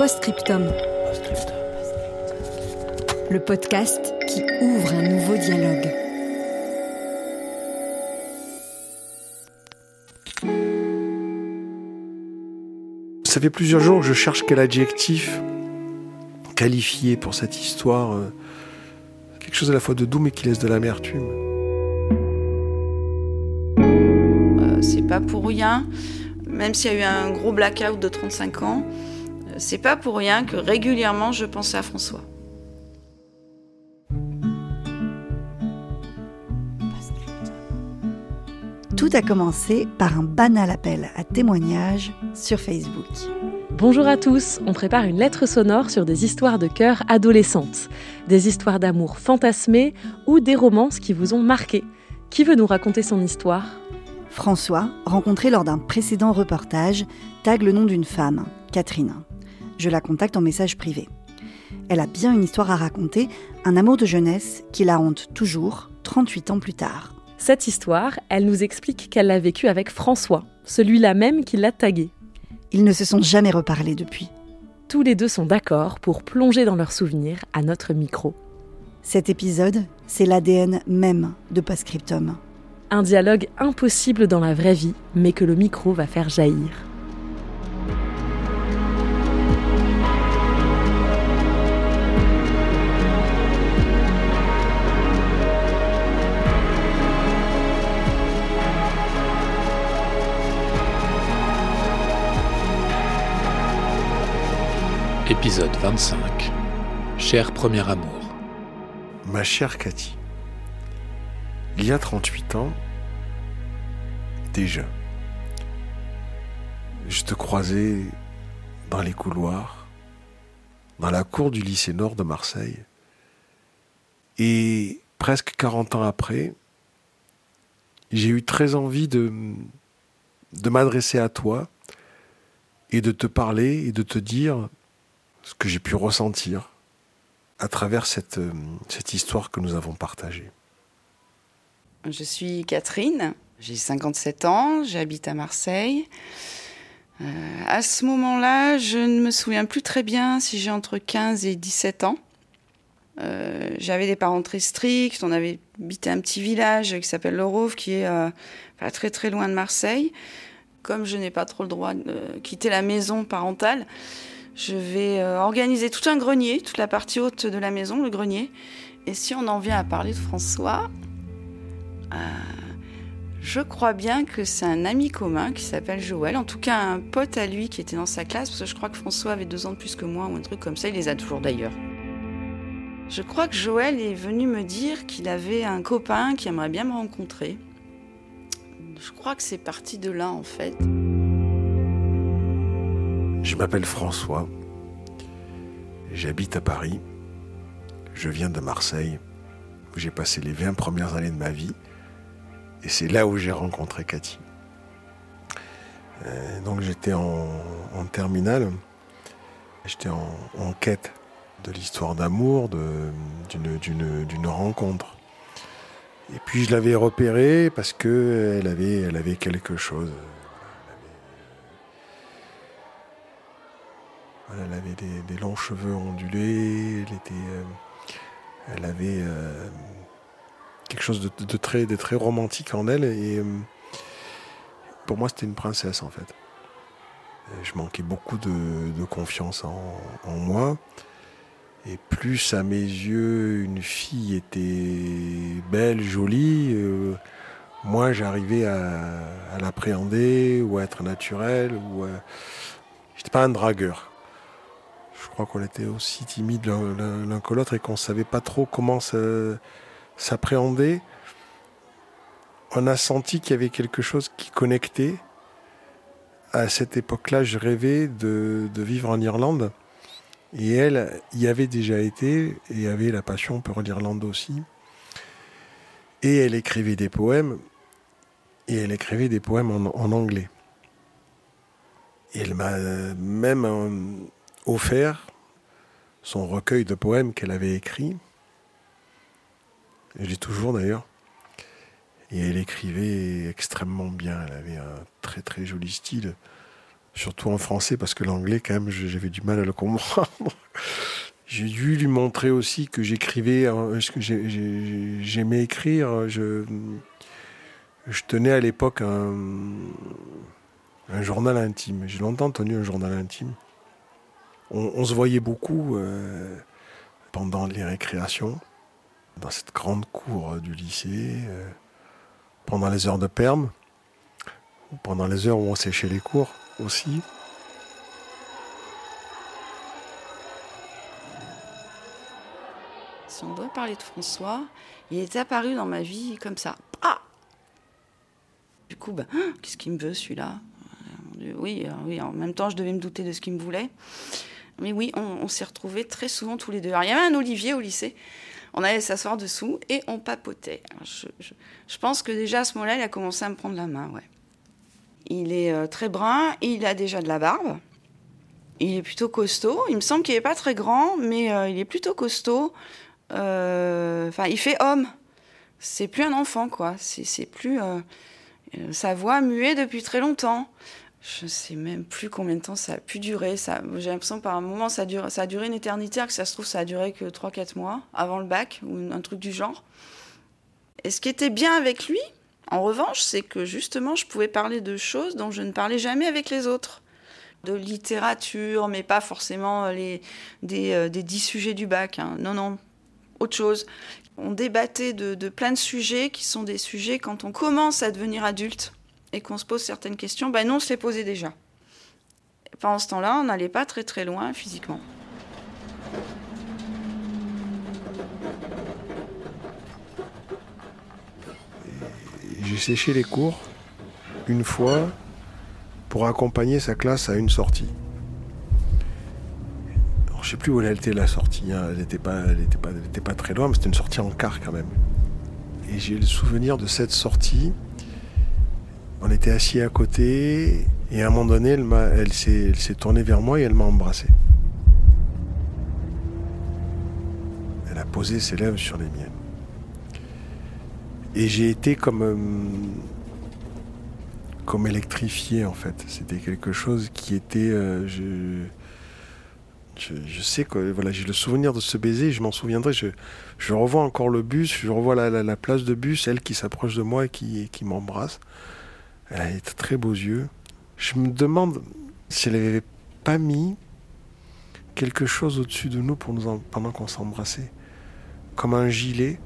Postscriptum. Le podcast qui ouvre un nouveau dialogue. Ça fait plusieurs jours que je cherche quel adjectif qualifier pour cette histoire. euh, Quelque chose à la fois de doux mais qui laisse de l'amertume. Euh, c'est pas pour rien, même s'il y a eu un gros blackout de 35 ans, c'est pas pour rien que régulièrement je pensais à François. Tout a commencé par un banal appel à témoignages sur Facebook. Bonjour à tous, on prépare une lettre sonore sur des histoires de cœur adolescentes, des histoires d'amour fantasmées ou des romances qui vous ont marqué. Qui veut nous raconter son histoire? François, rencontré lors d'un précédent reportage, tag le nom d'une femme, Catherine. Je la contacte en message privé. Elle a bien une histoire à raconter, un amour de jeunesse qui la hante toujours, 38 ans plus tard. Cette histoire, elle nous explique qu'elle l'a vécue avec François, celui-là même qui l'a tagué. Ils ne se sont jamais reparlés depuis. Tous les deux sont d'accord pour plonger dans leurs souvenirs à notre micro. Cet épisode, c'est l'ADN même de Postscriptum. Un dialogue impossible dans la vraie vie, mais que le micro va faire jaillir. Épisode 25 Cher premier amour. Ma chère Cathy, il y a 38 ans, déjà, je te croisais dans les couloirs, dans la cour du lycée nord de Marseille, et presque 40 ans après, j'ai eu très envie de, de m'adresser à toi et de te parler et de te dire ce que j'ai pu ressentir à travers cette, euh, cette histoire que nous avons partagée. Je suis Catherine, j'ai 57 ans, j'habite à Marseille. Euh, à ce moment-là, je ne me souviens plus très bien si j'ai entre 15 et 17 ans. Euh, J'avais des parents très stricts, on avait habité un petit village qui s'appelle Le Rouve, qui est très très loin de Marseille. Comme je n'ai pas trop le droit de quitter la maison parentale, je vais euh, organiser tout un grenier, toute la partie haute de la maison, le grenier. Et si on en vient à parler de François, euh, je crois bien que c'est un ami commun qui s'appelle Joël, en tout cas un pote à lui qui était dans sa classe, parce que je crois que François avait deux ans de plus que moi ou un truc comme ça, il les a toujours d'ailleurs. Je crois que Joël est venu me dire qu'il avait un copain qui aimerait bien me rencontrer. Je crois que c'est parti de là en fait. Je m'appelle François, j'habite à Paris, je viens de Marseille, où j'ai passé les 20 premières années de ma vie, et c'est là où j'ai rencontré Cathy. Euh, donc j'étais en, terminale, j'étais en, quête de l'histoire d'amour, d'une- rencontre. Et puis je l'avais repérée parce que elle avait, elle avait quelque chose. Elle avait des, longs cheveux ondulés, elle était, euh, elle avait euh, quelque chose de, très, de très romantique en elle. Et euh, pour moi, c'était une princesse en fait. Je manquais beaucoup de, confiance en, moi. Et plus à mes yeux, une fille était belle, jolie, moins j'arrivais à, à l'appréhender ou à être naturel. Ou à... J'étais pas un dragueur. Je crois qu'on était aussi timides l'un- que l'autre et qu'on savait pas trop comment s'appréhender. on a senti qu'il y avait quelque chose qui connectait. À cette époque-là, je rêvais de, de, vivre en Irlande. Et elle y avait déjà été et avait la passion pour l'Irlande aussi. Et elle écrivait des poèmes. Et elle écrivait des poèmes en, en anglais. Et elle m'a même euh, offert son recueil de poèmes qu'elle avait écrit. Je l'ai toujours d'ailleurs. Et elle écrivait extrêmement bien. Elle avait un très très joli style, surtout en français, parce que l'anglais, quand même, j'avais du mal à le comprendre. J'ai dû lui montrer aussi que j'écrivais, que j'aimais écrire. Je, tenais à l'époque un, journal intime. J'ai longtemps tenu un journal intime. On, se voyait beaucoup euh, pendant les récréations, dans cette grande cour du lycée. Euh, pendant les heures de perme, pendant les heures où on séchait les cours aussi. Si on doit parler de François, il est apparu dans ma vie comme ça. Ah du coup, ben, qu'est-ce qu'il me veut celui-là? Oui, euh, oui, en même temps, je devais me douter de ce qu'il me voulait. Mais oui, on, s'est retrouvés très souvent tous les deux. Alors, il y avait un Olivier au lycée on allait s'asseoir dessous et on papotait. Je, pense que déjà à ce moment-là, il a commencé à me prendre la main. Ouais. Il est euh, très brun, il a déjà de la barbe. Il est plutôt costaud. Il me semble qu'il n'est pas très grand, mais euh, il est plutôt costaud. Euh, enfin, il fait homme. C'est plus un enfant, quoi. C'est plus. sa voix muet depuis très longtemps. Je ne sais même plus combien de temps ça a pu durer. J'ai l'impression que par un moment, ça a, ça a duré une éternité, que ça se trouve, ça a duré que 3-4 mois avant le bac, ou un truc du genre. Et ce qui était bien avec lui, en revanche, c'est que justement, je pouvais parler de choses dont je ne parlais jamais avec les autres. De littérature, mais pas forcément les, des, euh, des 10 sujets du bac. Hein. Non, non, autre chose. On débattait de, de plein de sujets qui sont des sujets quand on commence à devenir adulte et qu'on se pose certaines questions, ben nous, on se les posait déjà. pendant ce temps-là, on n'allait pas très très loin physiquement. J'ai séché les cours une fois pour accompagner sa classe à une sortie. Je sais plus où elle était la sortie, hein. elle n'était pas, pas, pas très loin, mais c'était une sortie en car quand même. Et j'ai le souvenir de cette sortie on était assis à côté et à un moment donné, elle, s'est tournée vers moi et elle m'a embrassé. Elle a posé ses lèvres sur les miennes. Et j'ai été comme, euh, comme électrifié en fait. C'était quelque chose qui était... Euh, je, je, sais que voilà, j'ai le souvenir de ce baiser, je m'en souviendrai. Je, je, revois encore le bus, je revois la, place de bus, elle qui s'approche de moi et qui, qui m'embrasse. Elle a très beaux yeux. Je me demande si elle n'avait pas mis quelque chose au-dessus de nous pour nous pendant qu'on s'embrassait. Comme un gilet.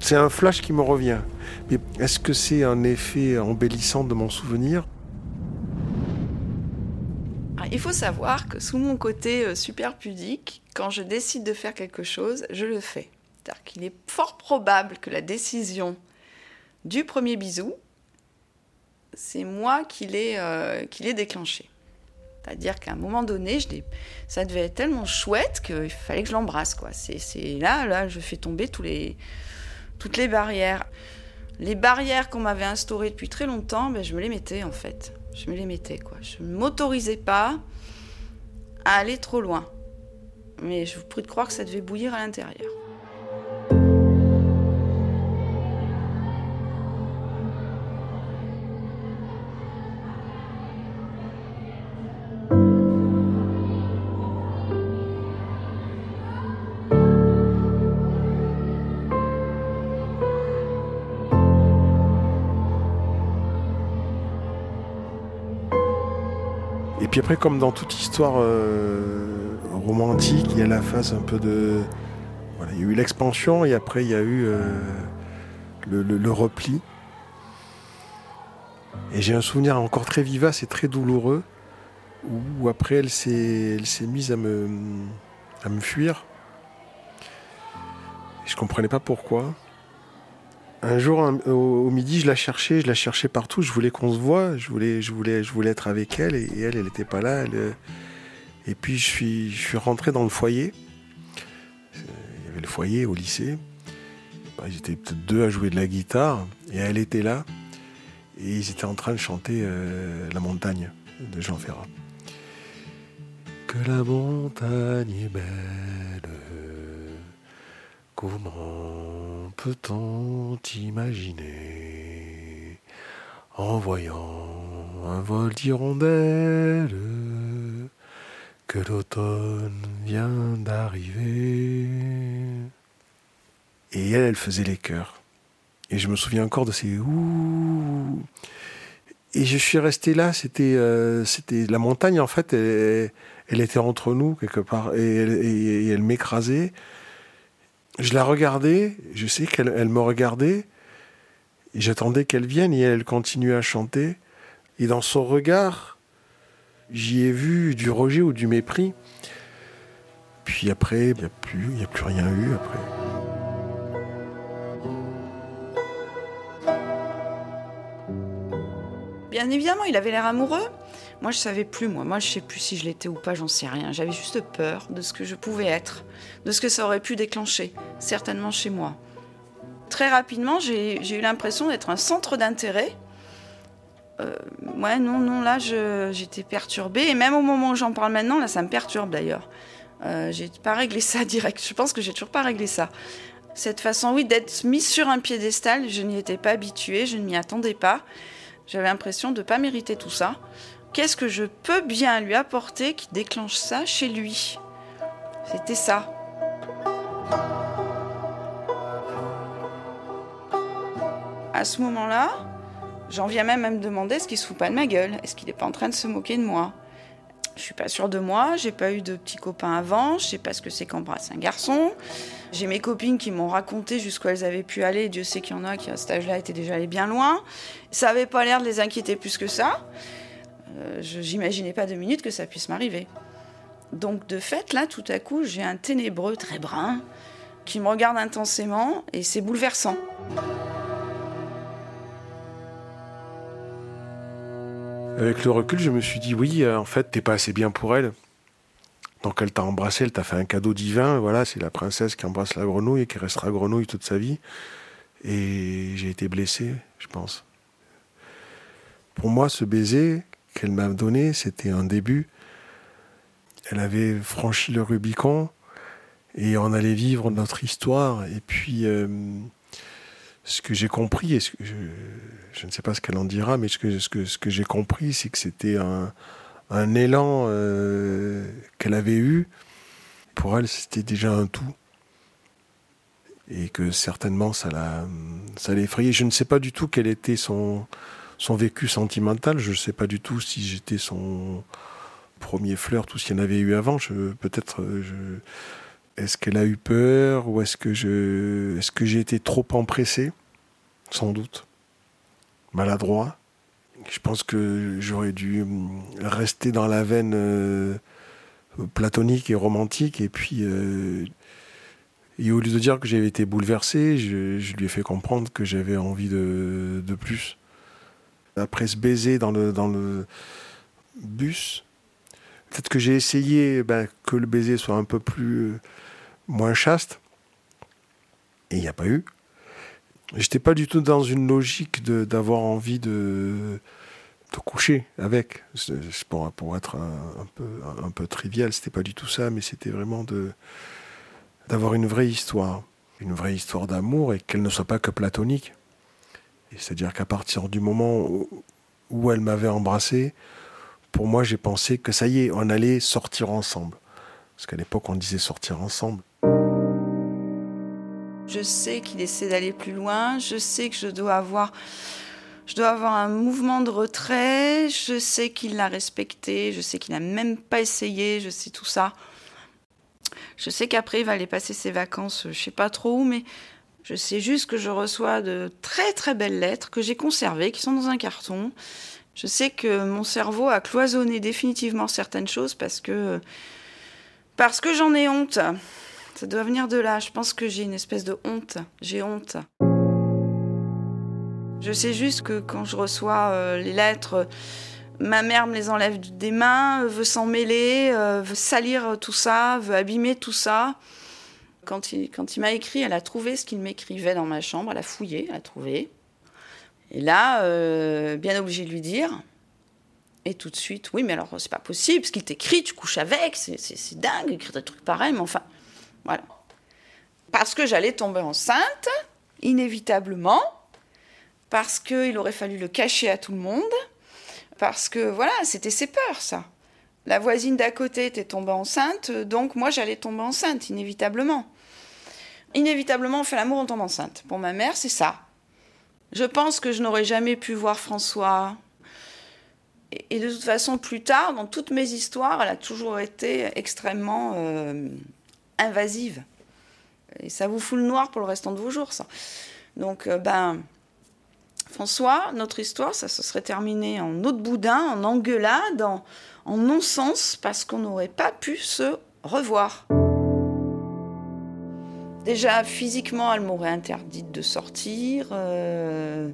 C'est un flash qui me revient. Mais est-ce que c'est un effet embellissant de mon souvenir? Ah, Il faut savoir que sous mon côté euh, super pudique, quand je décide de faire quelque chose, je le fais. C'est-à-dire qu'il est fort probable que la décision du premier bisou c'est moi qui l'ai euh, déclenché. C'est-à-dire qu'à un moment donné, ça devait être tellement chouette qu'il fallait que je l'embrasse. quoi. C'est là, là, je fais tomber toutes les barrières. Les barrières qu'on m'avait instaurées depuis très longtemps, ben, je me les mettais en fait. Je me les mettais. quoi. Je ne m'autorisais pas à aller trop loin. Mais je vous prie de croire que ça devait bouillir à l'intérieur. Puis après, comme dans toute histoire euh, romantique, il y a la phase un peu de. Voilà, il y a eu l'expansion et après il y a eu euh, le, repli. Et j'ai un souvenir encore très vivace et très douloureux où, après elle s'est, mise à me, à me fuir. Et je comprenais pas pourquoi. Un jour au, midi, je la cherchais, je la cherchais partout. Je voulais qu'on se voit, je voulais, je voulais, je voulais être avec elle et, elle, elle n'était pas là. et puis je suis, je suis rentré dans le foyer. Il y avait le foyer au lycée. Ils étaient peut-être deux à jouer de la guitare et elle était là. Et ils étaient en train de chanter euh, La montagne de Jean Ferrat. Que la montagne est belle, comment peut-on imaginer en voyant un vol d'hirondelles que l'automne vient d'arriver? Et elle, elle faisait les chœurs. Et je me souviens encore de ces ouh. Et je suis resté là. C'était, euh, c'était la montagne en fait. Elle, elle, était entre nous quelque part et elle, elle m'écrasait. Je la regardais. Je sais qu'elle elle me regardait. J'attendais qu'elle vienne et elle continuait à chanter. Et dans son regard, j'y ai vu du rejet ou du mépris. Puis après, il n'y a, plus, rien eu. Bien évidemment, il avait l'air amoureux. Moi, je savais plus, moi. Moi, je sais plus si je l'étais ou pas, j'en sais rien. J'avais juste peur de ce que je pouvais être, de ce que ça aurait pu déclencher, certainement chez moi. Très rapidement, j'ai eu l'impression d'être un centre d'intérêt. Euh, ouais, non, non, là, j'étais perturbée. Et même au moment où j'en parle maintenant, là, ça me perturbe d'ailleurs. Euh, j'ai pas réglé ça direct. Je pense que j'ai toujours pas réglé ça. Cette façon, oui, d'être mise sur un piédestal, je n'y étais pas habituée, je ne m'y attendais pas. J'avais l'impression de ne pas mériter tout ça. Qu'est-ce que je peux bien lui apporter qui déclenche ça chez lui? C'était ça. À ce moment-là, j'en viens même à me demander est-ce qu'il se fout pas de ma gueule Est-ce qu'il n'est pas en train de se moquer de moi? Je suis pas sûre de moi, j'ai pas eu de petits copains avant, je sais pas ce que c'est qu'embrasser un garçon. J'ai mes copines qui m'ont raconté jusqu'où elles avaient pu aller, Dieu sait qu'il y en a qui à cet âge-là étaient déjà allés bien loin. Ça avait pas l'air de les inquiéter plus que ça. Euh, J'imaginais pas deux minutes que ça puisse m'arriver. Donc de fait, là, tout à coup, j'ai un ténébreux très brun qui me regarde intensément et c'est bouleversant. Avec le recul, je me suis dit oui, euh, en fait, t'es pas assez bien pour elle. Donc elle t'a embrassé, elle t'a fait un cadeau divin. Voilà, c'est la princesse qui embrasse la grenouille et qui restera grenouille toute sa vie. Et j'ai été blessé, je pense. Pour moi, ce baiser qu'elle m'a donné, c'était un début. Elle avait franchi le Rubicon et on allait vivre notre histoire. Et puis, euh, ce que j'ai compris, et je, ne sais pas ce qu'elle en dira, mais ce que, j'ai compris, c'est que c'était un, élan euh, qu'elle avait eu. Pour elle, c'était déjà un tout. Et que certainement, ça l'a, ça l'effrayait. Je ne sais pas du tout quel était son, vécu sentimental. Je ne sais pas du tout si j'étais son premier flirt ou s'il y en avait eu avant. Peut-être, je, est-ce qu'elle a eu peur ou est-ce que je, est-ce que j'ai été trop empressé? Sans doute. Maladroit. Je pense que j'aurais dû hum, rester dans la veine euh, platonique et romantique et puis euh, et au lieu de dire que j'avais été bouleversé, je, lui ai fait comprendre que j'avais envie de, plus. Après ce baiser dans le, dans le bus, peut-être que j'ai essayé ben, que le baiser soit un peu plus moins chaste. Et il n'y a pas eu. J'étais pas du tout dans une logique d'avoir envie de, de coucher avec. Pour, pour être un, peu, un peu trivial, c'était pas du tout ça, mais c'était vraiment d'avoir une vraie histoire. Une vraie histoire d'amour et qu'elle ne soit pas que platonique. C'est-à-dire qu'à partir du moment où elle m'avait embrassé, pour moi j'ai pensé que ça y est, on allait sortir ensemble. Parce qu'à l'époque on disait sortir ensemble. Je sais qu'il essaie d'aller plus loin, je sais que je dois avoir je dois avoir un mouvement de retrait, je sais qu'il l'a respecté, je sais qu'il n'a même pas essayé, je sais tout ça. Je sais qu'après il va aller passer ses vacances, je sais pas trop où, mais je sais juste que je reçois de très très belles lettres que j'ai conservées, qui sont dans un carton. Je sais que mon cerveau a cloisonné définitivement certaines choses parce que parce que j'en ai honte. Ça doit venir de là. Je pense que j'ai une espèce de honte. J'ai honte. Je sais juste que quand je reçois euh, les lettres, ma mère me les enlève des mains, veut s'en mêler, euh, veut salir tout ça, veut abîmer tout ça. Quand il, quand il m'a écrit, elle a trouvé ce qu'il m'écrivait dans ma chambre, elle a fouillé, elle a trouvé. Et là, euh, bien obligé de lui dire. Et tout de suite, oui, mais alors c'est pas possible, parce qu'il t'écrit, tu couches avec, c'est dingue, écrire des trucs pareils, mais enfin, voilà. Parce que j'allais tomber enceinte, inévitablement, parce qu'il aurait fallu le cacher à tout le monde, parce que voilà, c'était ses peurs, ça. La voisine d'à côté était tombée enceinte, donc moi j'allais tomber enceinte, inévitablement. Inévitablement, on fait l'amour, on tombe enceinte. Pour ma mère, c'est ça. Je pense que je n'aurais jamais pu voir François. Et de toute façon, plus tard, dans toutes mes histoires, elle a toujours été extrêmement euh, invasive. Et ça vous fout le noir pour le restant de vos jours, ça. Donc, euh, ben, François, notre histoire, ça se serait terminé en de boudin, en engueulade, en, en non-sens, parce qu'on n'aurait pas pu se revoir. Déjà, physiquement, elle m'aurait interdite de sortir. Euh,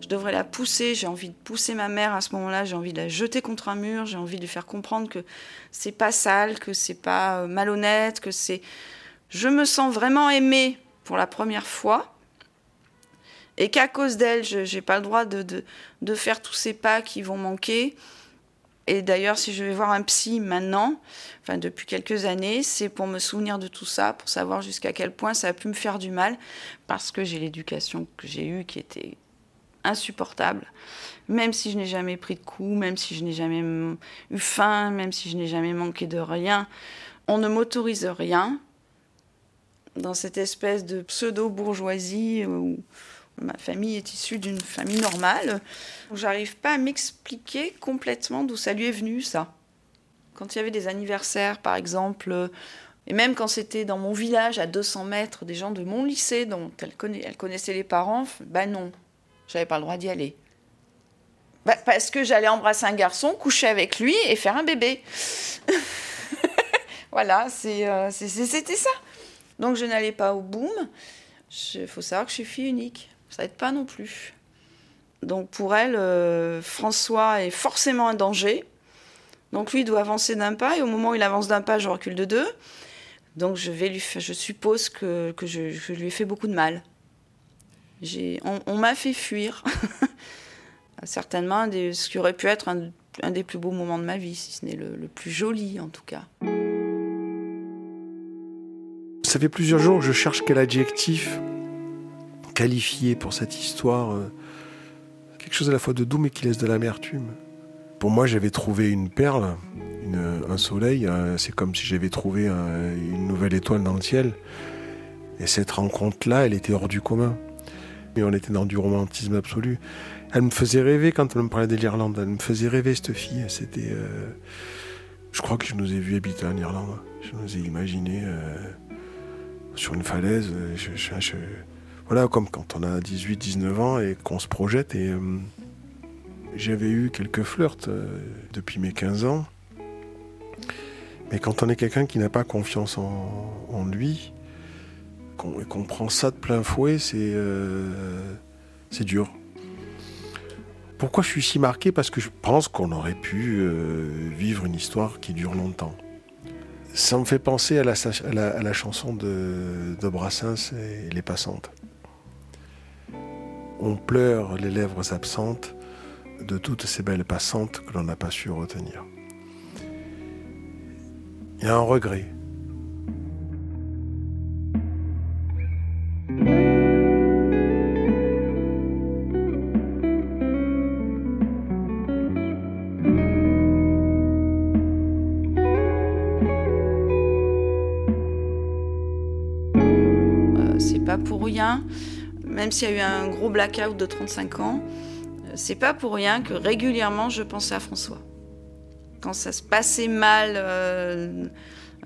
je devrais la pousser. J'ai envie de pousser ma mère à ce moment-là. J'ai envie de la jeter contre un mur. J'ai envie de lui faire comprendre que c'est pas sale, que c'est pas euh, malhonnête, que c'est. Je me sens vraiment aimée pour la première fois et qu'à cause d'elle, je n'ai pas le droit de, de, faire tous ces pas qui vont manquer. Et d'ailleurs, si je vais voir un psy maintenant, enfin depuis quelques années, c'est pour me souvenir de tout ça, pour savoir jusqu'à quel point ça a pu me faire du mal, parce que j'ai l'éducation que j'ai eue qui était insupportable. Même si je n'ai jamais pris de coups, même si je n'ai jamais eu faim, même si je n'ai jamais manqué de rien, on ne m'autorise rien dans cette espèce de pseudo-bourgeoisie où ma famille est issue d'une famille normale. J'arrive pas à m'expliquer complètement d'où ça lui est venu, ça. Quand il y avait des anniversaires, par exemple, et même quand c'était dans mon village, à 200 mètres, des gens de mon lycée dont elle, connaissait les parents, ben non, j'avais pas le droit d'y aller. Bah, parce que j'allais embrasser un garçon, coucher avec lui et faire un bébé. voilà, euh, c'était ça. Donc je n'allais pas au boom. Il faut savoir que je suis fille unique ça n'aide pas non plus. Donc pour elle, euh, François est forcément un danger. Donc lui doit avancer d'un pas et au moment où il avance d'un pas, je recule de deux. Donc je vais lui, je suppose que je, lui ai fait beaucoup de mal. On, m'a fait fuir. Certainement ce qui aurait pu être un, des plus beaux moments de ma vie, si ce n'est le, plus joli en tout cas. Ça fait plusieurs jours que je cherche quel adjectif qualifié pour cette histoire. Euh, quelque chose à la fois de doux mais qui laisse de l'amertume. Pour moi, j'avais trouvé une perle, un soleil. Euh, c'est comme si j'avais trouvé une nouvelle étoile dans le ciel. Et cette rencontre-là, elle était hors du commun. Mais on était dans du romantisme absolu. Elle me faisait rêver quand elle me parlait de l'Irlande. Elle me faisait rêver, cette fille. C'était. Euh, je crois que je nous ai vus habiter en Irlande. Je nous ai imaginé sur une falaise. voilà, comme quand on a 18-19 ans et qu'on se projette. Et euh, j'avais eu quelques flirts euh, depuis mes 15 ans. Mais quand on est quelqu'un qui n'a pas confiance en, lui, qu'on prend ça de plein fouet, c'est euh, dur. Pourquoi je suis si marqué? Parce que je pense qu'on aurait pu vivre une histoire qui dure longtemps. Ça me fait penser à la, chanson de, de Brassens et Les Passantes. On pleure les lèvres absentes de toutes ces belles passantes que l'on n'a pas su retenir. Il y a un regret. Même s'il y a eu un gros blackout de 35 ans, euh, c'est pas pour rien que régulièrement je pensais à François. Quand ça se passait mal euh,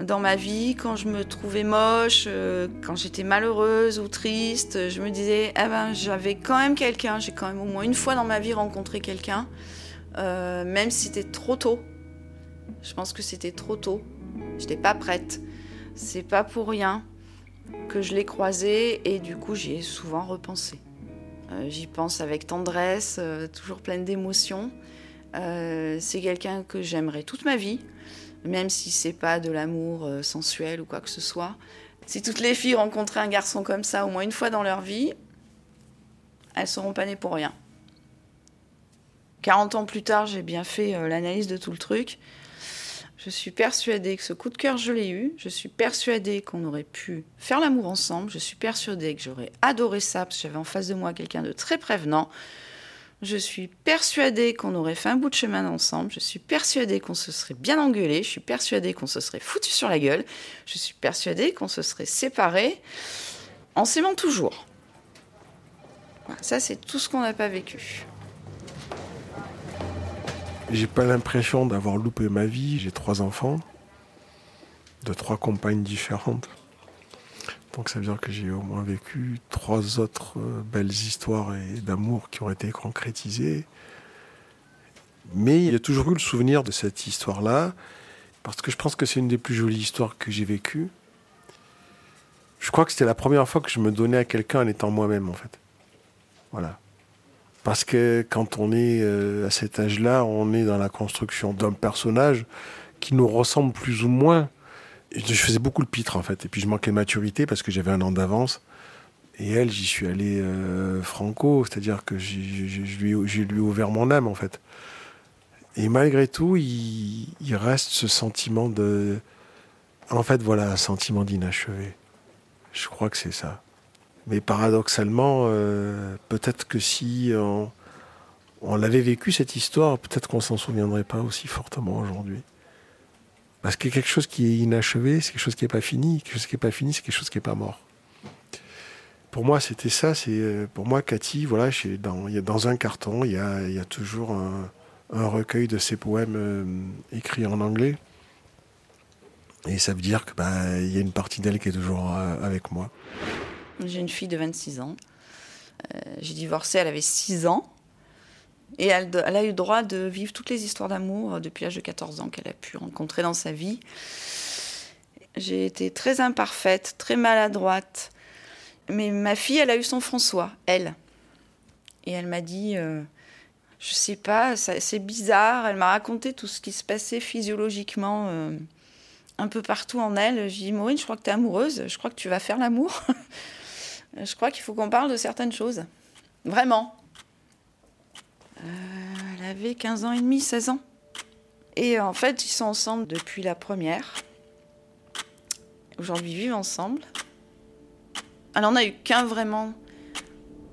dans ma vie, quand je me trouvais moche, euh, quand j'étais malheureuse ou triste, je me disais, eh ben, j'avais quand même quelqu'un, j'ai quand même au moins une fois dans ma vie rencontré quelqu'un, même si c'était trop tôt. Je pense que c'était trop tôt. Je n'étais pas prête. C'est pas pour rien que je l'ai croisé et du coup j'y ai souvent repensé. Euh, J'y pense avec tendresse, euh, toujours pleine d'émotions. Euh, c'est quelqu'un que j'aimerais toute ma vie, même si c'est pas de l'amour sensuel ou quoi que ce soit. Si toutes les filles rencontraient un garçon comme ça au moins une fois dans leur vie, elles seront pas nées pour rien. 40 ans plus tard, j'ai bien fait l'analyse de tout le truc. Je suis persuadée que ce coup de cœur, je l'ai eu. Je suis persuadée qu'on aurait pu faire l'amour ensemble. Je suis persuadée que j'aurais adoré ça parce que j'avais en face de moi quelqu'un de très prévenant. Je suis persuadée qu'on aurait fait un bout de chemin ensemble. Je suis persuadée qu'on se serait bien engueulé. Je suis persuadée qu'on se serait foutu sur la gueule. Je suis persuadée qu'on se serait séparés en s'aimant toujours. Ça, c'est tout ce qu'on n'a pas vécu. J'ai pas l'impression d'avoir loupé ma vie. J'ai trois enfants, de trois compagnes différentes. Donc ça veut dire que j'ai au moins vécu trois autres euh, belles histoires et d'amour qui ont été concrétisées. Mais il y a toujours eu le souvenir de cette histoire-là, parce que je pense que c'est une des plus jolies histoires que j'ai vécues. Je crois que c'était la première fois que je me donnais à quelqu'un en étant moi-même, en fait. Voilà. Parce que quand on est euh, à cet âge-là, on est dans la construction d'un personnage qui nous ressemble plus ou moins. Je faisais beaucoup le pitre en fait, et puis je manquais de maturité parce que j'avais un an d'avance. Et elle, j'y suis allé euh, franco, c'est-à-dire que je lui ouvert mon âme en fait. Et malgré tout, il, il reste ce sentiment de. En fait, voilà, un sentiment d'inachevé. Je crois que c'est ça. Mais paradoxalement, euh, peut-être que si on, l'avait vécu cette histoire, peut-être qu'on s'en souviendrait pas aussi fortement aujourd'hui. Parce que quelque chose qui est inachevé, c'est quelque chose qui n'est pas fini. Quelque chose qui n'est pas fini, c'est quelque chose qui n'est pas mort. Pour moi, c'était ça. C'est euh, pour moi, Cathy. Voilà, dans, un carton, il y a, toujours un, recueil de ses poèmes euh, écrits en anglais. Et ça veut dire que bah, il y a une partie d'elle qui est toujours avec moi. J'ai une fille de 26 ans. Euh, J'ai divorcé, elle avait 6 ans. Et elle, a eu le droit de vivre toutes les histoires d'amour euh, depuis l'âge de 14 ans qu'elle a pu rencontrer dans sa vie. J'ai été très imparfaite, très maladroite. Mais ma fille, elle a eu son François, elle. Et elle m'a dit, euh, je sais pas, c'est bizarre. Elle m'a raconté tout ce qui se passait physiologiquement euh, un peu partout en elle. J'ai dit, Maureen, je crois que tu es amoureuse, je crois que tu vas faire l'amour. je crois qu'il faut qu'on parle de certaines choses. Vraiment. Euh, elle avait 15 ans et demi, 16 ans. Et en fait, ils sont ensemble depuis la première. Aujourd'hui, ils vivent ensemble. Elle n'en a eu qu'un vraiment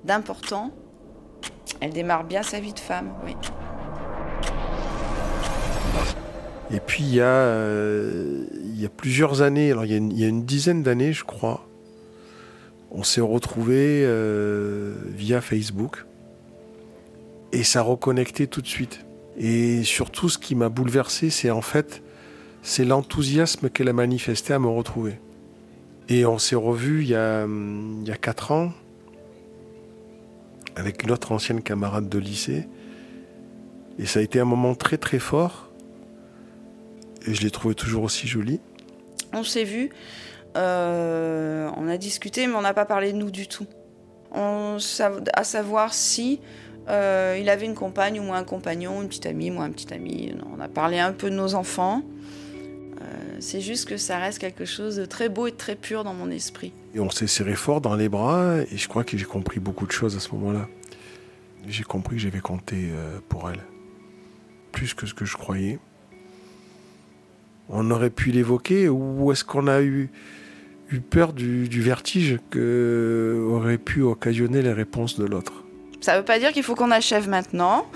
d'important. Elle démarre bien sa vie de femme, oui. Et puis il y a, euh, plusieurs années, alors il y a une dizaine d'années, je crois, on s'est retrouvés euh, via Facebook et ça reconnectait tout de suite. Et surtout, ce qui m'a bouleversé, c'est en fait, c'est l'enthousiasme qu'elle a manifesté à me retrouver. Et on s'est revus il y a, il quatre ans avec une autre ancienne camarade de lycée. Et ça a été un moment très très fort. Et je l'ai trouvé toujours aussi jolie. On s'est vu, euh, a discuté, mais on n'a pas parlé de nous du tout. On, à savoir si euh, il avait une compagne ou moi un compagnon, une petite amie, moi un petit ami. On a parlé un peu de nos enfants. Euh, c'est juste que ça reste quelque chose de très beau et de très pur dans mon esprit. Et on s'est serré fort dans les bras. Et je crois que j'ai compris beaucoup de choses à ce moment-là. J'ai compris que j'avais compté euh, pour elle. Plus que ce que je croyais. On aurait pu l'évoquer ou est-ce qu'on a eu, eu peur du, du vertige que aurait pu occasionner les réponses de l'autre Ça veut pas dire qu'il faut qu'on achève maintenant.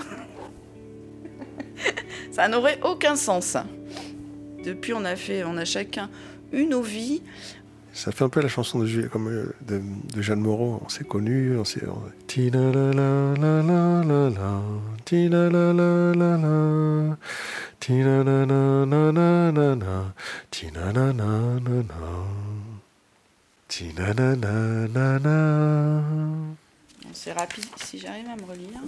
ça n'aurait aucun sens. Depuis, on a fait, on a chacun eu nos vies. Ça fait un peu la chanson de, comme, de, de Jeanne Moreau. On s'est connus, on s'est. on- C'est rapide, si j'arrive à me relire.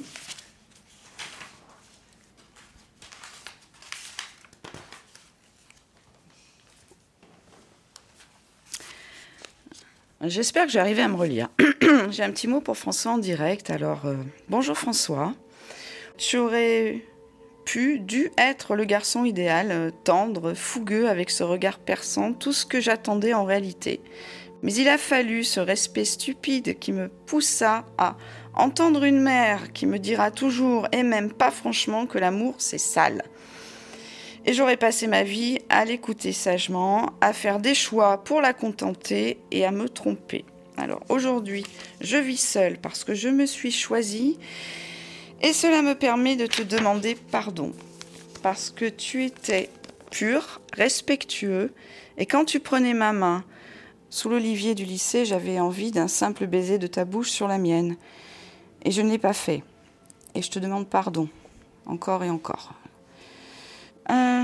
J'espère que j'arrive à me relire. J'ai un petit mot pour François en direct. Alors, euh, bonjour François. J'aurais pu, dû être le garçon idéal, euh, tendre, fougueux, avec ce regard perçant, tout ce que j'attendais en réalité. Mais il a fallu ce respect stupide qui me poussa à entendre une mère qui me dira toujours, et même pas franchement, que l'amour c'est sale. Et j'aurais passé ma vie à l'écouter sagement, à faire des choix pour la contenter et à me tromper. Alors aujourd'hui, je vis seule parce que je me suis choisie et cela me permet de te demander pardon. Parce que tu étais pur, respectueux et quand tu prenais ma main sous l'olivier du lycée, j'avais envie d'un simple baiser de ta bouche sur la mienne. Et je ne l'ai pas fait. Et je te demande pardon, encore et encore.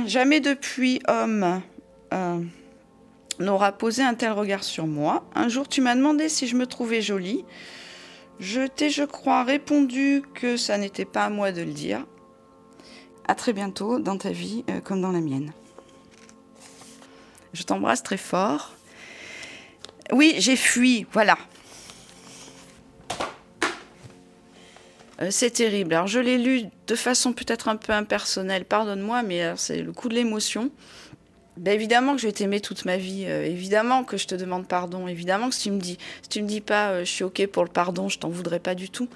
Jamais depuis homme euh, n'aura posé un tel regard sur moi. Un jour, tu m'as demandé si je me trouvais jolie. Je t'ai, je crois, répondu que ça n'était pas à moi de le dire. À très bientôt dans ta vie euh, comme dans la mienne. Je t'embrasse très fort. Oui, j'ai fui, voilà. Euh, c'est terrible. Alors je l'ai lu de façon peut-être un peu impersonnelle, pardonne-moi, mais c'est le coup de l'émotion. Ben évidemment que je vais t'aimer toute ma vie, euh, évidemment que je te demande pardon, évidemment que si tu me dis, si tu me dis pas euh, je suis ok pour le pardon, je t'en voudrais pas du tout.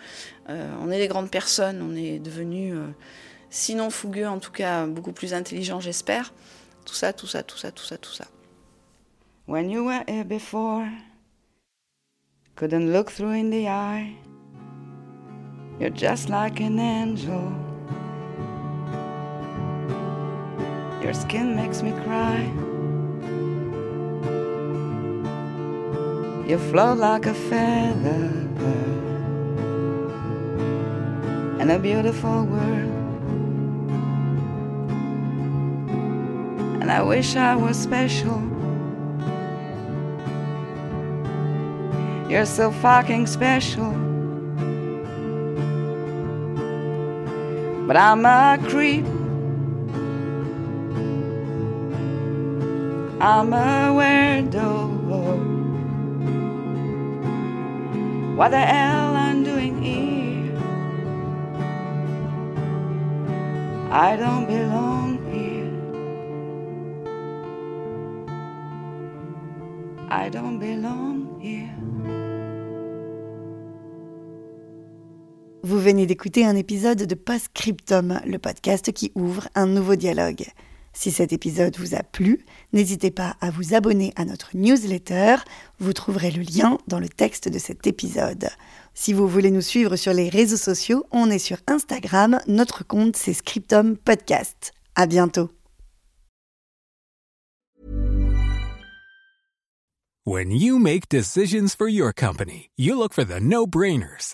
on est des grandes personnes, on est devenus, sinon fougueux, en tout cas beaucoup plus intelligents, j'espère. Tout ça, tout ça, tout ça, tout ça, tout ça. When you were here before, couldn't look through in the eye. You're just like an angel. Your skin makes me cry. You float like a feather in a beautiful world. And I wish I was special. You're so fucking special. but I'm a creep. I'm a weirdo. What the hell I'm doing here? I don't belong here. I don't belong here. Vous venez d'écouter un épisode de Postscriptum, le podcast qui ouvre un nouveau dialogue. Si cet épisode vous a plu, n'hésitez pas à vous abonner à notre newsletter. Vous trouverez le lien dans le texte de cet épisode. Si vous voulez nous suivre sur les réseaux sociaux, on est sur Instagram. Notre compte, c'est Scriptum Podcast. À bientôt. When you make decisions for your company, you look for the no-brainers.